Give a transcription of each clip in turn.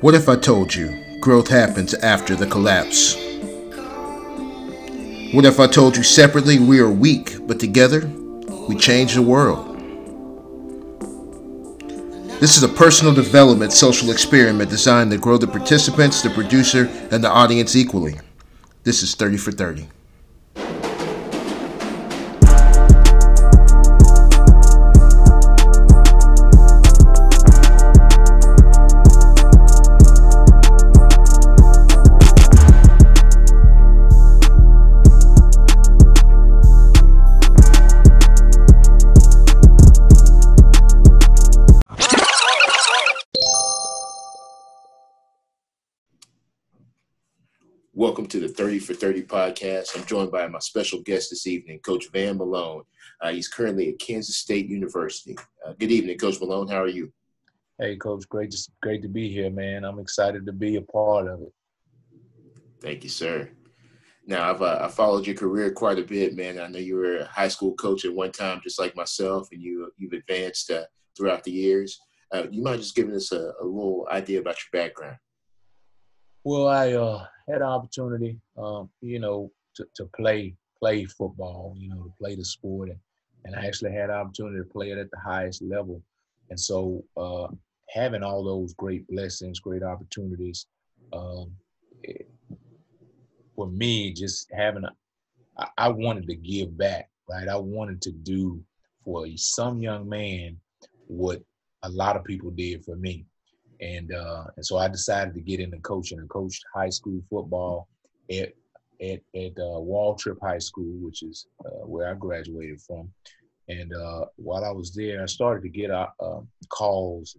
What if I told you growth happens after the collapse? What if I told you separately we are weak, but together we change the world? This is a personal development social experiment designed to grow the participants, the producer, and the audience equally. This is 30 for 30. Welcome to the 30 for 30 podcast. I'm joined by my special guest this evening, Coach Van Malone. Uh, he's currently at Kansas State University. Uh, good evening, Coach Malone. How are you? Hey, Coach. Great to, great to be here, man. I'm excited to be a part of it. Thank you, sir. Now, I've uh, I followed your career quite a bit, man. I know you were a high school coach at one time, just like myself, and you you've advanced uh, throughout the years. Uh, you might just give us a, a little idea about your background? Well, I uh, had opportunity, um, you know, to, to play play football, you know, to play the sport, and, and I actually had opportunity to play it at the highest level. And so, uh, having all those great blessings, great opportunities, um, it, for me, just having a, I, I wanted to give back, right? I wanted to do for some young man what a lot of people did for me and uh, and so I decided to get into coaching. and coached high school football at at at uh, Waltrip High School, which is uh, where I graduated from. And uh, while I was there, I started to get uh, um, calls,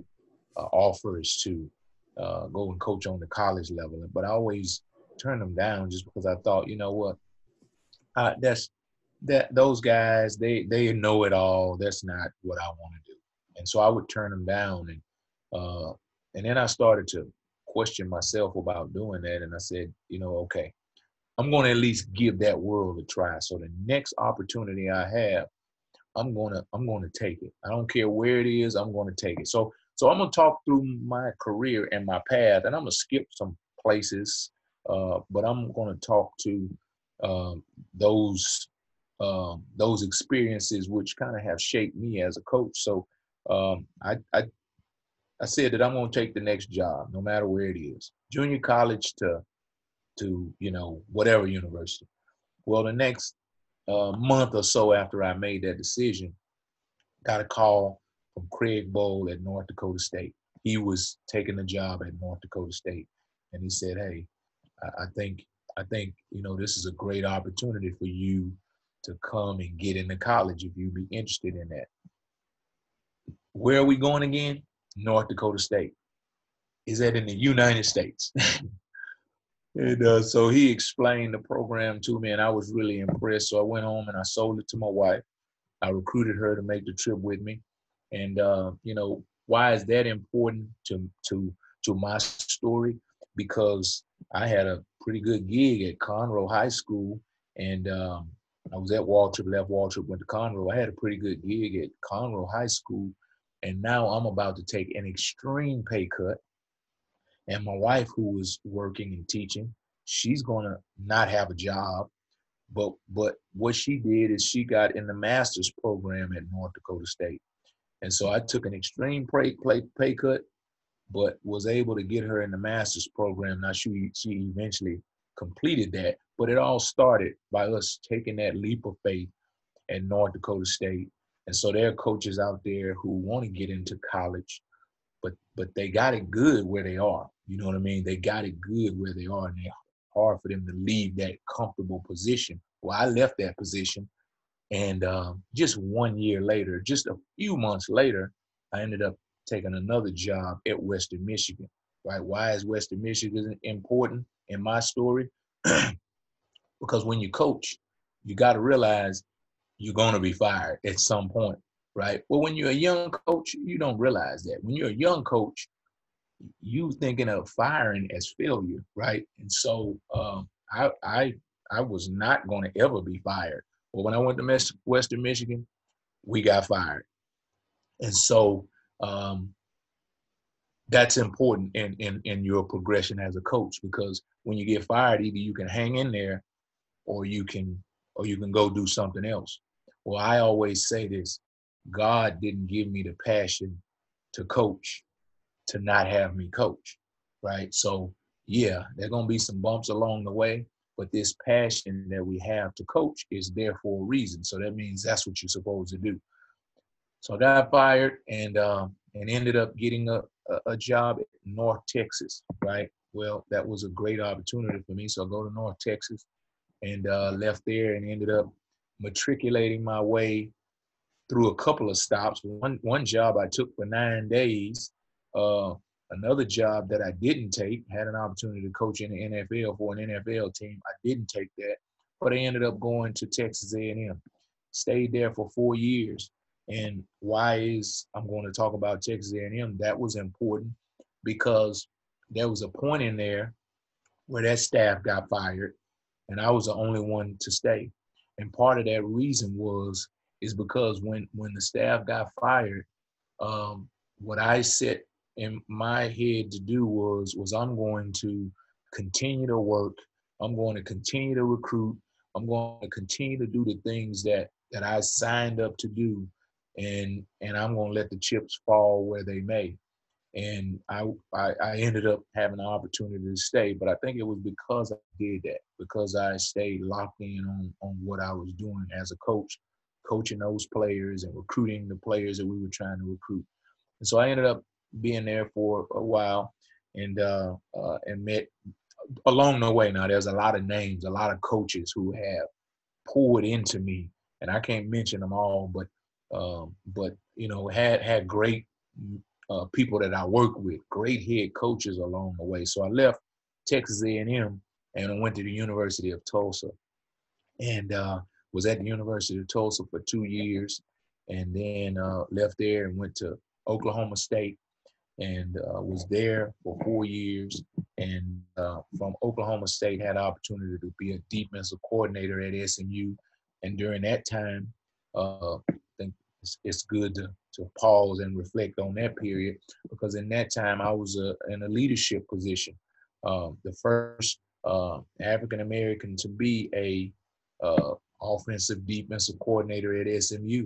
uh, offers to uh, go and coach on the college level. But I always turned them down just because I thought, you know what, that's that those guys they they know it all. That's not what I want to do. And so I would turn them down and uh, and then I started to question myself about doing that. And I said, you know, okay, I'm going to at least give that world a try. So the next opportunity I have, I'm going to I'm going to take it. I don't care where it is. I'm going to take it. So so I'm going to talk through my career and my path, and I'm going to skip some places, uh, but I'm going to talk to um, those um, those experiences which kind of have shaped me as a coach. So um, I, I I said that I'm going to take the next job, no matter where it is, junior college to, to you know whatever university. Well, the next uh, month or so after I made that decision, got a call from Craig Bohl at North Dakota State. He was taking a job at North Dakota State, and he said, "Hey, I, I think I think you know this is a great opportunity for you to come and get into college if you'd be interested in that." Where are we going again? North Dakota State. Is that in the United States? and uh, so he explained the program to me, and I was really impressed. So I went home and I sold it to my wife. I recruited her to make the trip with me. And uh, you know, why is that important to to to my story? Because I had a pretty good gig at Conroe High School, and um, I was at Waltrip, left Waltrip, went to Conroe. I had a pretty good gig at Conroe High School, and now I'm about to take an extreme pay cut. And my wife, who was working and teaching, she's gonna not have a job. But but what she did is she got in the master's program at North Dakota State. And so I took an extreme pay, pay, pay cut, but was able to get her in the master's program. Now she she eventually completed that, but it all started by us taking that leap of faith at North Dakota State and so there are coaches out there who want to get into college, but but they got it good where they are. You know what I mean? They got it good where they are, and it's hard for them to leave that comfortable position. Well, I left that position, and um, just one year later, just a few months later, I ended up taking another job at Western Michigan. Right? Why is Western Michigan important in my story? because when you coach, you got to realize you're going to be fired at some point, right? Well, when you're a young coach, you don't realize that. When you're a young coach, you thinking of firing as failure, right? And so um, I, I, I was not going to ever be fired. But when I went to Western Michigan, we got fired. And so um, that's important in, in in your progression as a coach because when you get fired, either you can hang in there, or you can or you can go do something else. Well, I always say this: God didn't give me the passion to coach to not have me coach, right? So yeah, there're gonna be some bumps along the way, but this passion that we have to coach is there for a reason. So that means that's what you're supposed to do. So I got fired and um, and ended up getting a, a, job in North Texas, right? Well, that was a great opportunity for me. So I go to North Texas and uh, left there and ended up matriculating my way through a couple of stops. One one job I took for nine days. Uh, another job that I didn't take had an opportunity to coach in the NFL for an NFL team. I didn't take that, but I ended up going to Texas A&M. Stayed there for four years. And why is I'm going to talk about Texas A&M? That was important because there was a point in there where that staff got fired, and I was the only one to stay. And part of that reason was is because when when the staff got fired, um, what I set in my head to do was was I'm going to continue to work. I'm going to continue to recruit. I'm going to continue to do the things that that I signed up to do and and I'm gonna let the chips fall where they may. And I, I, I ended up having the opportunity to stay, but I think it was because I did that, because I stayed locked in on on what I was doing as a coach, coaching those players and recruiting the players that we were trying to recruit. And so I ended up being there for a while, and uh, uh, and met along the way. Now there's a lot of names, a lot of coaches who have poured into me, and I can't mention them all, but um, but you know, had had great uh, people that I work with, great head coaches along the way. So I left Texas A&M and I went to the University of Tulsa, and uh, was at the University of Tulsa for two years, and then uh, left there and went to Oklahoma State, and uh, was there for four years. And uh, from Oklahoma State, had opportunity to be a defensive coordinator at SMU, and during that time, uh, it's, it's good to, to pause and reflect on that period because in that time I was a, in a leadership position, um, the first uh, African American to be a uh, offensive defensive coordinator at SMU,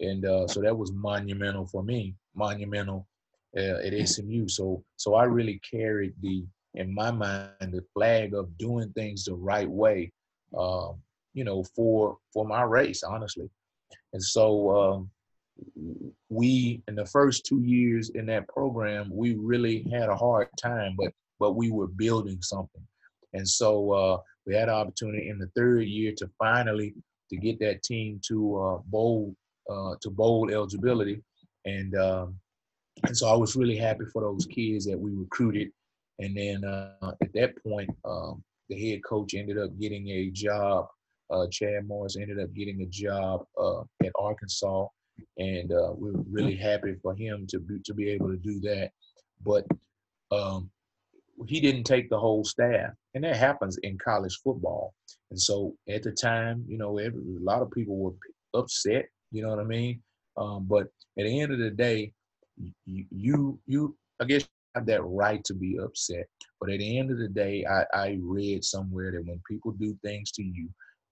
and uh, so that was monumental for me, monumental uh, at SMU. So so I really carried the in my mind the flag of doing things the right way, um, you know, for for my race, honestly. And so um, we in the first two years in that program we really had a hard time but but we were building something. And so uh, we had an opportunity in the third year to finally to get that team to uh, bowl uh, to bowl eligibility. And um, and so I was really happy for those kids that we recruited. And then uh, at that point um, the head coach ended up getting a job uh, Chad Morris ended up getting a job uh, at Arkansas and uh, we're really happy for him to be to be able to do that. But um, he didn't take the whole staff, and that happens in college football. And so at the time, you know, every, a lot of people were upset. You know what I mean? Um, but at the end of the day, you you, you I guess have that right to be upset. But at the end of the day, I, I read somewhere that when people do things to you,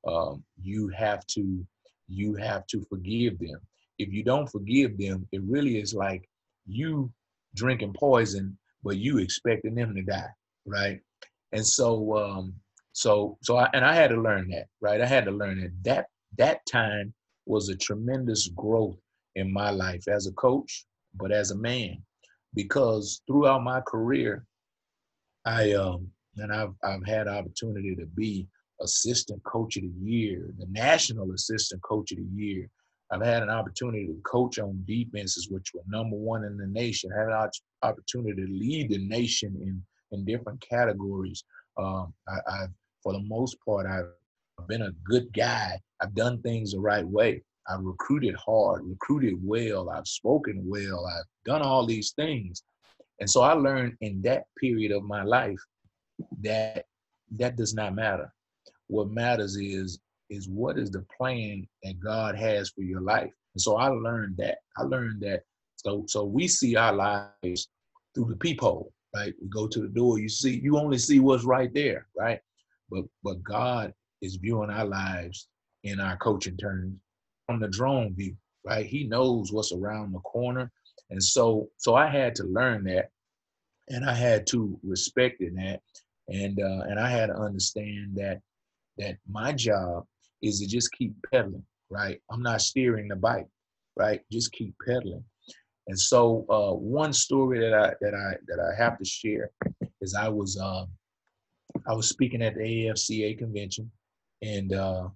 um, you have to you have to forgive them if you don't forgive them, it really is like you drinking poison, but you expecting them to die, right? And so, um, so, so, I, and I had to learn that, right? I had to learn that that that time was a tremendous growth in my life as a coach, but as a man, because throughout my career, I um, and I've I've had opportunity to be assistant coach of the year, the national assistant coach of the year, I've had an opportunity to coach on defenses, which were number one in the nation. I had an opportunity to lead the nation in in different categories. Um, I, I've, for the most part, I've been a good guy. I've done things the right way. I've recruited hard, recruited well. I've spoken well. I've done all these things, and so I learned in that period of my life that that does not matter. What matters is is what is the plan that God has for your life. And so I learned that. I learned that. So so we see our lives through the peephole, right? We go to the door, you see, you only see what's right there, right? But but God is viewing our lives in our coaching terms from the drone view, right? He knows what's around the corner. And so so I had to learn that and I had to respect in that. And uh, and I had to understand that that my job is to just keep pedaling, right? I'm not steering the bike, right? Just keep pedaling. And so uh, one story that I that I that I have to share is I was uh, I was speaking at the AFCA convention, and uh,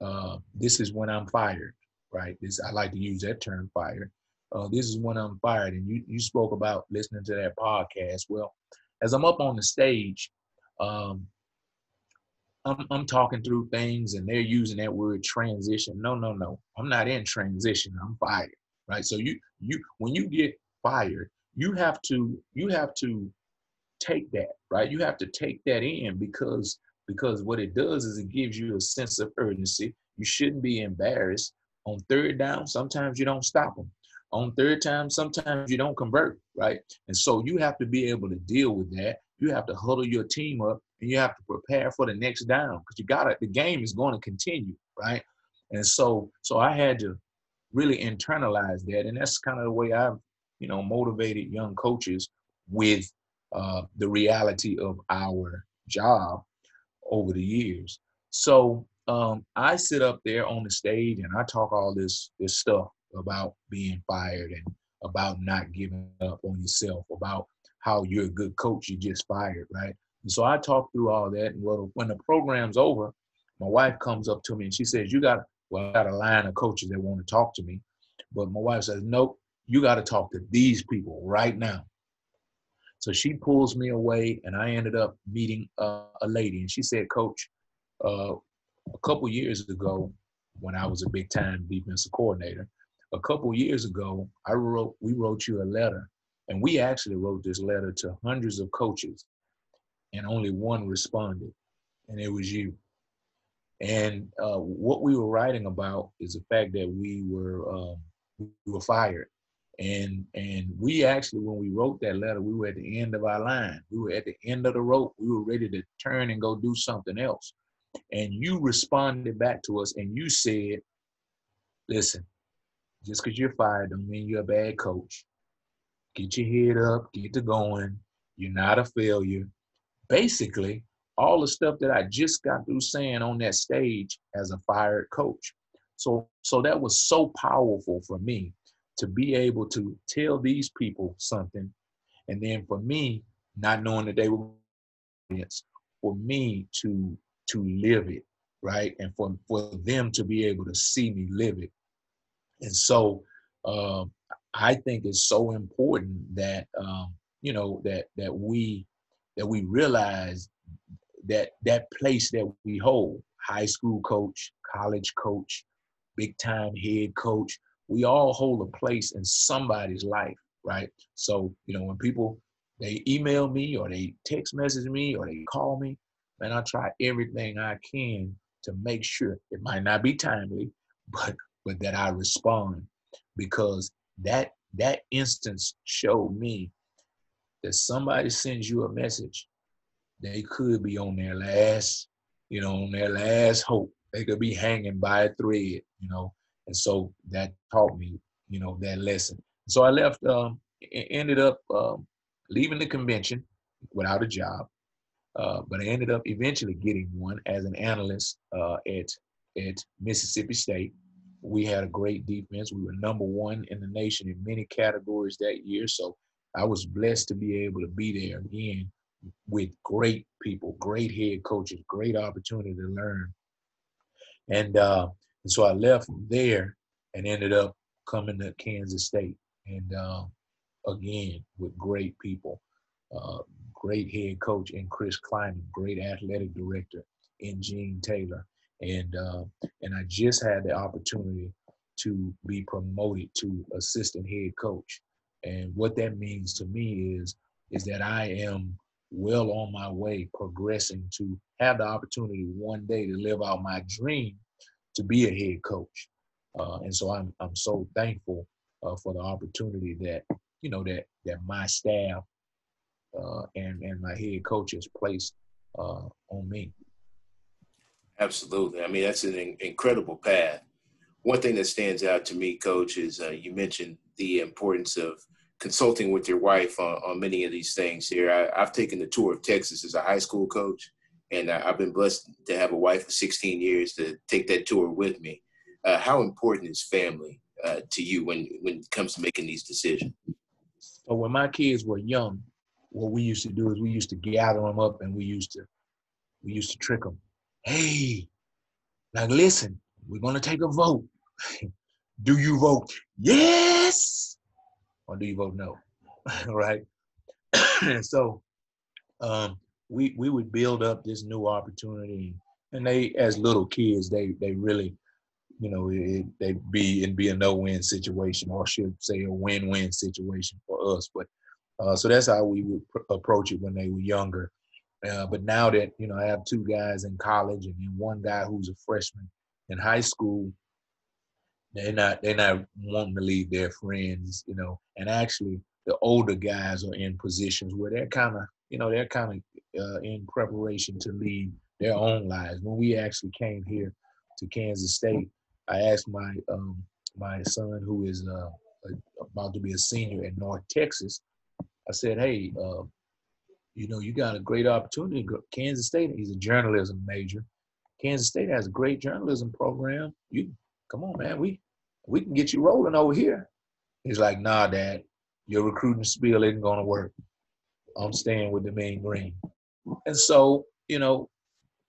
uh, this is when I'm fired, right? This I like to use that term, fired. Uh, this is when I'm fired, and you you spoke about listening to that podcast. Well, as I'm up on the stage, um, I'm, I'm talking through things and they're using that word transition. No, no, no. I'm not in transition. I'm fired. Right. So you you when you get fired, you have to you have to take that, right? You have to take that in because because what it does is it gives you a sense of urgency. You shouldn't be embarrassed. On third down, sometimes you don't stop them. On third time, sometimes you don't convert, right? And so you have to be able to deal with that. You have to huddle your team up and you have to prepare for the next down because you got it. The game is going to continue, right? And so, so I had to really internalize that, and that's kind of the way I've, you know, motivated young coaches with uh, the reality of our job over the years. So um, I sit up there on the stage and I talk all this this stuff about being fired and about not giving up on yourself, about how you're a good coach, you just fired, right? And so I talked through all that. And well, when the program's over, my wife comes up to me and she says, You got, well, I got a line of coaches that want to talk to me. But my wife says, Nope, you got to talk to these people right now. So she pulls me away, and I ended up meeting uh, a lady. And she said, Coach, uh, a couple years ago, when I was a big time defensive coordinator, a couple years ago, I wrote, we wrote you a letter. And we actually wrote this letter to hundreds of coaches and only one responded, and it was you. And uh, what we were writing about is the fact that we were um, we were fired, and and we actually when we wrote that letter, we were at the end of our line. We were at the end of the rope. We were ready to turn and go do something else. And you responded back to us, and you said, "Listen, just because you're fired don't mean you're a bad coach. Get your head up, get to going. You're not a failure basically all the stuff that I just got through saying on that stage as a fired coach. So so that was so powerful for me to be able to tell these people something and then for me not knowing that they were audience, for me to to live it right and for for them to be able to see me live it and so um, i think it's so important that um, you know that that we that we realize that that place that we hold, high school coach, college coach, big time head coach, we all hold a place in somebody's life, right? So, you know, when people they email me or they text message me or they call me, man, I try everything I can to make sure it might not be timely, but but that I respond because that that instance showed me that somebody sends you a message, they could be on their last, you know, on their last hope. They could be hanging by a thread, you know. And so that taught me, you know, that lesson. So I left, um, ended up um, leaving the convention without a job. Uh, but I ended up eventually getting one as an analyst uh, at at Mississippi State. We had a great defense. We were number one in the nation in many categories that year. So I was blessed to be able to be there again with great people, great head coaches, great opportunity to learn. And, uh, and so I left there and ended up coming to Kansas State. And uh, again, with great people, uh, great head coach in Chris Klieman, great athletic director in Gene Taylor. And, uh, and I just had the opportunity to be promoted to assistant head coach. And what that means to me is is that I am well on my way progressing to have the opportunity one day to live out my dream to be a head coach. Uh, and so I'm I'm so thankful uh, for the opportunity that you know that that my staff uh, and and my head coach has placed uh, on me. Absolutely. I mean, that's an incredible path. One thing that stands out to me, Coach, is uh, you mentioned the importance of consulting with your wife on, on many of these things here. I, have taken the tour of Texas as a high school coach, and I, have been blessed to have a wife of 16 years to take that tour with me. Uh, how important is family uh, to you when, when it comes to making these decisions? So when my kids were young, what we used to do is we used to gather them up and we used to we used to trick them. Hey, now listen, we're gonna take a vote. do you vote yes or do you vote no? right? so um, we we would build up this new opportunity, and they as little kids they they really you know it, they be and be a no win situation or should say a win win situation for us. But uh, so that's how we would pr- approach it when they were younger. Uh, but now that you know I have two guys in college and one guy who's a freshman in high school, they're not they're not wanting to leave their friends, you know. And actually, the older guys are in positions where they're kind of you know they're kind of uh, in preparation to leave their own lives. When we actually came here to Kansas State, I asked my um, my son who is uh, about to be a senior in North Texas. I said, "Hey, uh, you know, you got a great opportunity. Kansas State. He's a journalism major. Kansas State has a great journalism program. You come on, man. We we can get you rolling over here." He's like, "Nah, Dad. Your recruiting spiel isn't gonna work. I'm staying with the Mean Green." And so, you know,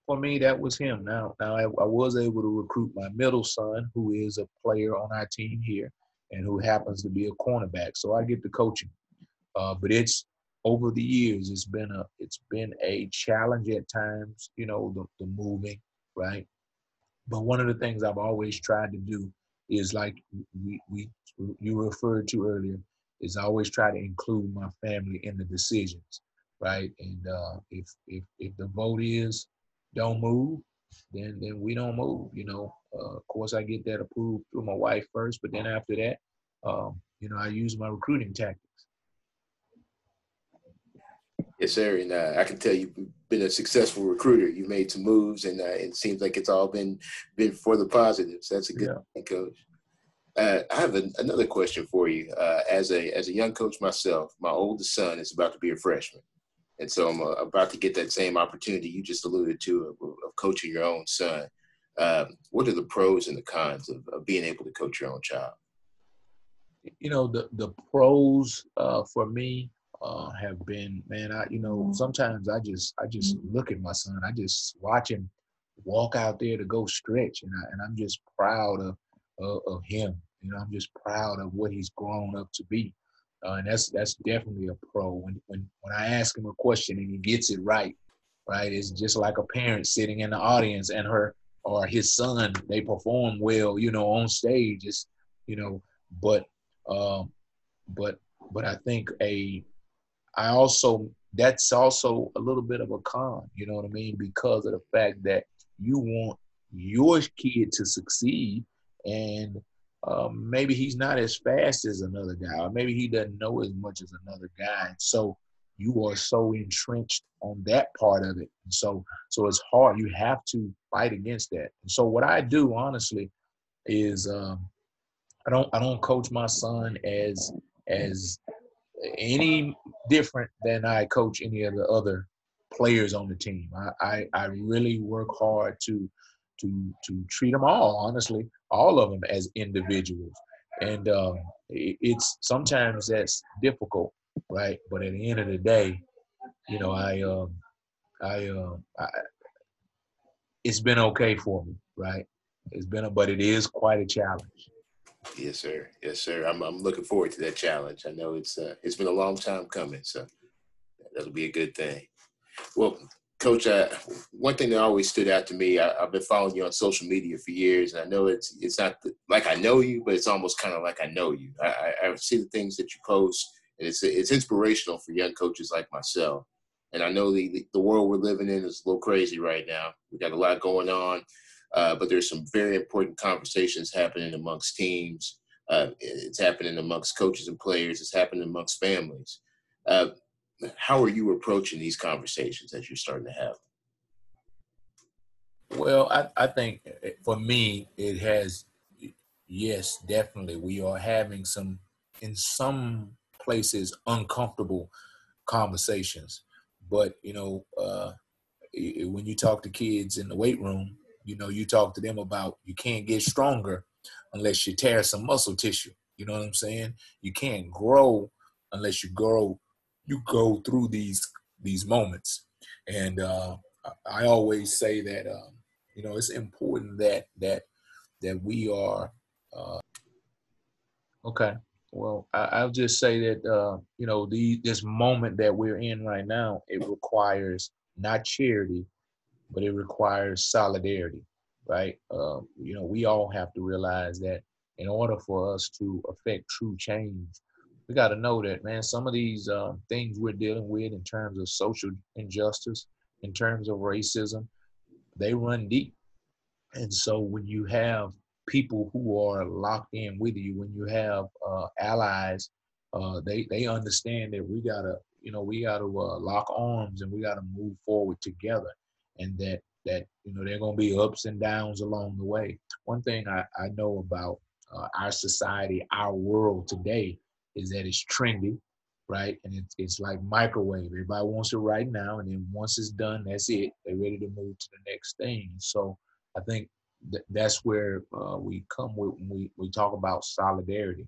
for me, that was him. Now, now I, I, was able to recruit my middle son, who is a player on our team here, and who happens to be a cornerback. So I get the coaching. Uh, but it's over the years, it's been a it's been a challenge at times. You know, the, the moving, right? But one of the things I've always tried to do is like we, we you referred to earlier is I always try to include my family in the decisions, right? And uh, if if if the vote is don't move, then then we don't move. You know, uh, of course I get that approved through my wife first, but then after that, um, you know, I use my recruiting tactics. Yes, sir. And uh, I can tell you've been a successful recruiter. You've made some moves, and uh, it seems like it's all been been for the positives. That's a good yeah. thing, coach. Uh, I have a, another question for you. Uh, as a as a young coach myself, my oldest son is about to be a freshman. And so I'm uh, about to get that same opportunity you just alluded to of, of coaching your own son. Um, what are the pros and the cons of, of, being able to coach your own child? You know, the, the pros uh, for me uh, have been, man, I, you know, sometimes I just, I just look at my son, I just watch him walk out there to go stretch. And, I, and I'm just proud of, of, of him. You know, I'm just proud of what he's grown up to be. Uh, and that's that's definitely a pro. When when when I ask him a question and he gets it right, right? It's just like a parent sitting in the audience and her or his son they perform well, you know, on stage. It's you know, but um, but but I think a I also that's also a little bit of a con, you know what I mean, because of the fact that you want your kid to succeed and um, maybe he's not as fast as another guy, or maybe he doesn't know as much as another guy. And so you are so entrenched on that part of it. And so so it's hard. You have to fight against that. And so what I do honestly is um, I don't I don't coach my son as as any different than I coach any of the other players on the team. I, I, I really work hard to to to treat them all honestly all of them as individuals. And um, it, it's sometimes that's difficult right? But at the end of the day you know i um i um I, it's been okay for me right? It's been a but it is quite a challenge yes sir yes sir i'm, I'm looking forward to that challenge i know it's uh, it's been a long time coming so that'll be a good thing well Coach, uh, one thing that always stood out to me, I, have been following you on social media for years, and I know it's it's not the, like I know you, but it's almost kind of like I know you. I, I, I, see the things that you post, and it's it's inspirational for young coaches like myself. And I know the the world we're living in is a little crazy right now. We got a lot going on, uh, but there's some very important conversations happening amongst teams Uh, it's happening amongst coaches and players. It's happening amongst families. Uh, how are you approaching these conversations as you're starting to have? Well, I, I think eh, for me, it has, yes, definitely. We are having some, in some places, uncomfortable conversations. But, you know, uh, when you talk to kids in the weight room, you know, you talk to them about you can't get stronger unless you tear some muscle tissue. You know what I'm saying? You can't grow unless you grow, you go through these these moments. And uh, I always say that um, you know it's important that that that we are. Uh, okay. Well, I, will just say that uh, you know the this moment that we're in right now it requires not charity, but it requires solidarity, right? Um, you know, we all have to realize that in order for us to affect true change, we got to know that, man, some of these uh, things we're dealing with in terms of social injustice, in terms of racism, they run deep. And so when you have people who are locked in with you, when you have uh, allies, uh, they they understand that we gotta you know we got to uh, lock arms and we got to move forward together and that that you know there are going to be ups and downs along the way. One thing i, I know about uh, our society our world today is that it's trendy right? And it's, it's like microwave. Everybody wants it right now and then once it's done that's it. They're ready to move to the next thing. So i think th- that's where uh, we come with when we, we talk about solidarity.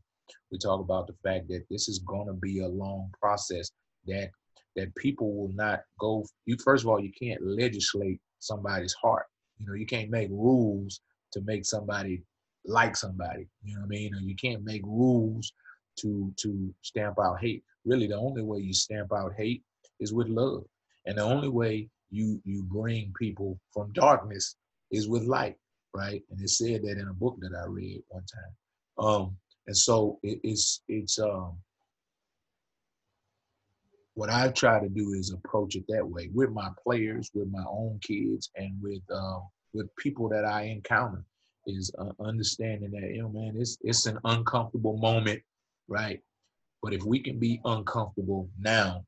We talk about the fact that this is going to be a long process that that people will not go you first of all you can't legislate somebody's heart. You know you can't make rules to make somebody like somebody. You know what i mean? Or you can't make rules to to stamp out hate. Really the only way you stamp out hate is with love. And the only way you you bring people from darkness is with light right? And it said that in a book that i read one time. Um and so it, it's it's um what I try to do is approach it that way with my players, with my own kids, and with uh, with people that I encounter. Is uh, understanding that you know, man, it's it's an uncomfortable moment, right? But if we can be uncomfortable now,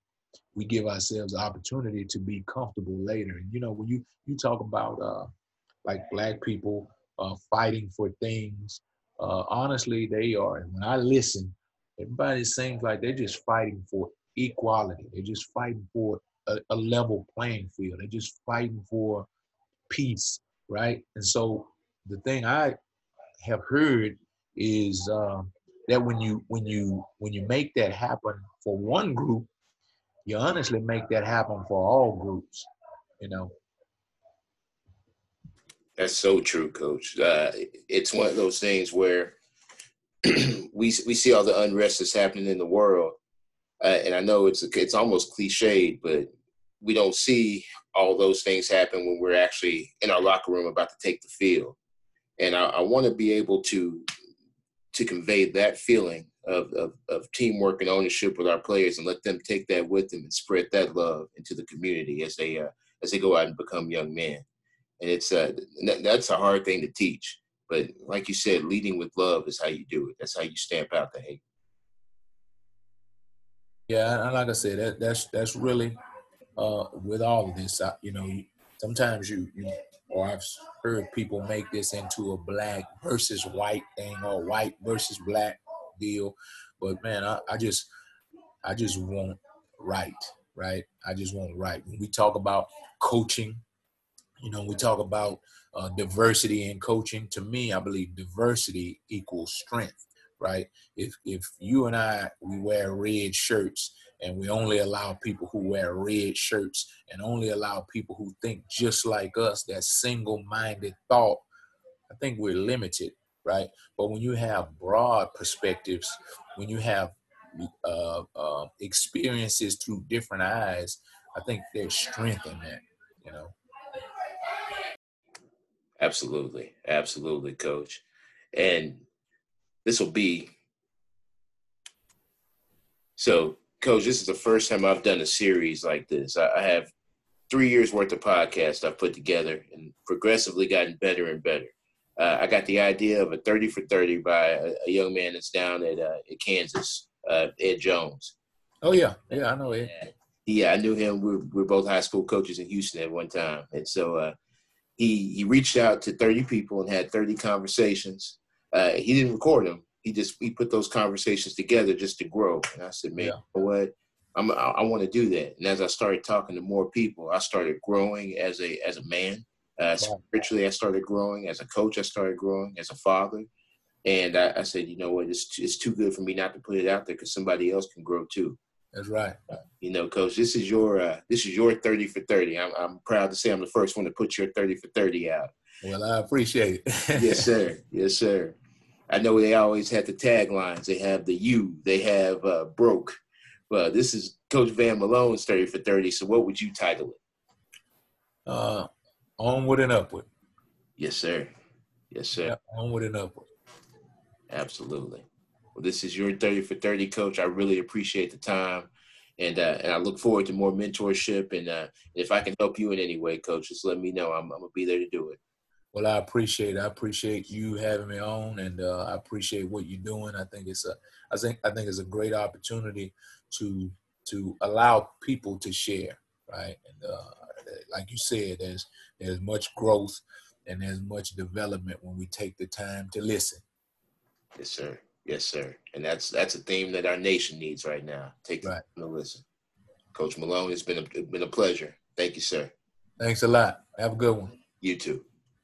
we give ourselves the opportunity to be comfortable later. And you know, when you you talk about uh, like black people uh, fighting for things, uh, honestly, they are. And when I listen, everybody seems like they're just fighting for equality. They're just fighting for a, a level playing field. They're just fighting for peace, right? And so the thing I have heard is um, that when you when you when you make that happen for one group, you honestly make that happen for all groups. You know. That's so true, Coach. Uh, it's one of those things where we we see all the unrest that's happening in the world, uh, and I know it's it's almost cliched, but we don't see all those things happen when we're actually in our locker room about to take the field. And I, I want to be able to to convey that feeling of, of, of teamwork and ownership with our players, and let them take that with them and spread that love into the community as they uh, as they go out and become young men. And it's uh, that's a hard thing to teach. But like you said, leading with love is how you do it. That's how you stamp out the hate. Yeah, and like I said, that, that's that's really uh, with all of this. You know, sometimes you, you or I've heard people make this into a black versus white thing or white versus black deal, but man, I, I just I just want right, right. I just want right. When we talk about coaching, you know, we talk about uh, diversity in coaching. To me, I believe diversity equals strength right? If if you and I we wear red shirts and we only allow people who wear red shirts and only allow people who think just like us, that single-minded thought, I think we're limited, right? But when you have broad perspectives, when you have uh, uh, experiences through different eyes, I think there's strength in that, you know. Absolutely, absolutely, coach. And this will be. So, Coach, this is the first time I've done a series like this. I, I have three years worth of podcasts I've put together and progressively gotten better and better. uh, I got the idea of a 30 for 30 by a, a young man that's down at, uh, at Kansas, uh, Ed Jones. Oh yeah, yeah, I know Ed. Yeah, I knew him. We were, we were both high school coaches in Houston at one time, and so uh, he he reached out to 30 people and had 30 conversations. Uh, he didn't record them. He just he put those conversations together just to grow. And I said, man, yeah. you know what? I'm, I, I want to do that. And as I started talking to more people, I started growing as a as a man. Uh, spiritually, I started growing. As a coach, I started growing. As a father, and I, I said, you know what? It's it's too good for me not to put it out there because somebody else can grow too. That's right. Uh, you know, coach, this is your uh, this is your thirty for thirty. I'm I'm proud to say I'm the first one to put your thirty for thirty out. Well, I appreciate it. yes, sir. Yes, sir. I know they always have the taglines. They have the U. They have uh, broke. But this is Coach Van Malone's thirty for thirty. So what would you title it? Uh, onward and upward. Yes, sir. Yes, sir. Yeah, onward and upward. Absolutely. Well, this is your 30 for 30 coach. I really appreciate the time. And, uh, and I look forward to more mentorship. And uh, if I can help you in any way, coach, just let me know. I'm, I'm going to be there to do it. Well, I appreciate it. I appreciate you having me on, and uh, I appreciate what you're doing. I think it's a, I think, I think it's a great opportunity to to allow people to share, right? And uh, like you said, there's there's much growth and there's much development when we take the time to listen. Yes, sir. Yes, sir. And that's that's a theme that our nation needs right now. Take right. the time to listen. Coach Malone, it's been a, it's been a pleasure. Thank you, sir. Thanks a lot. Have a good one. You too.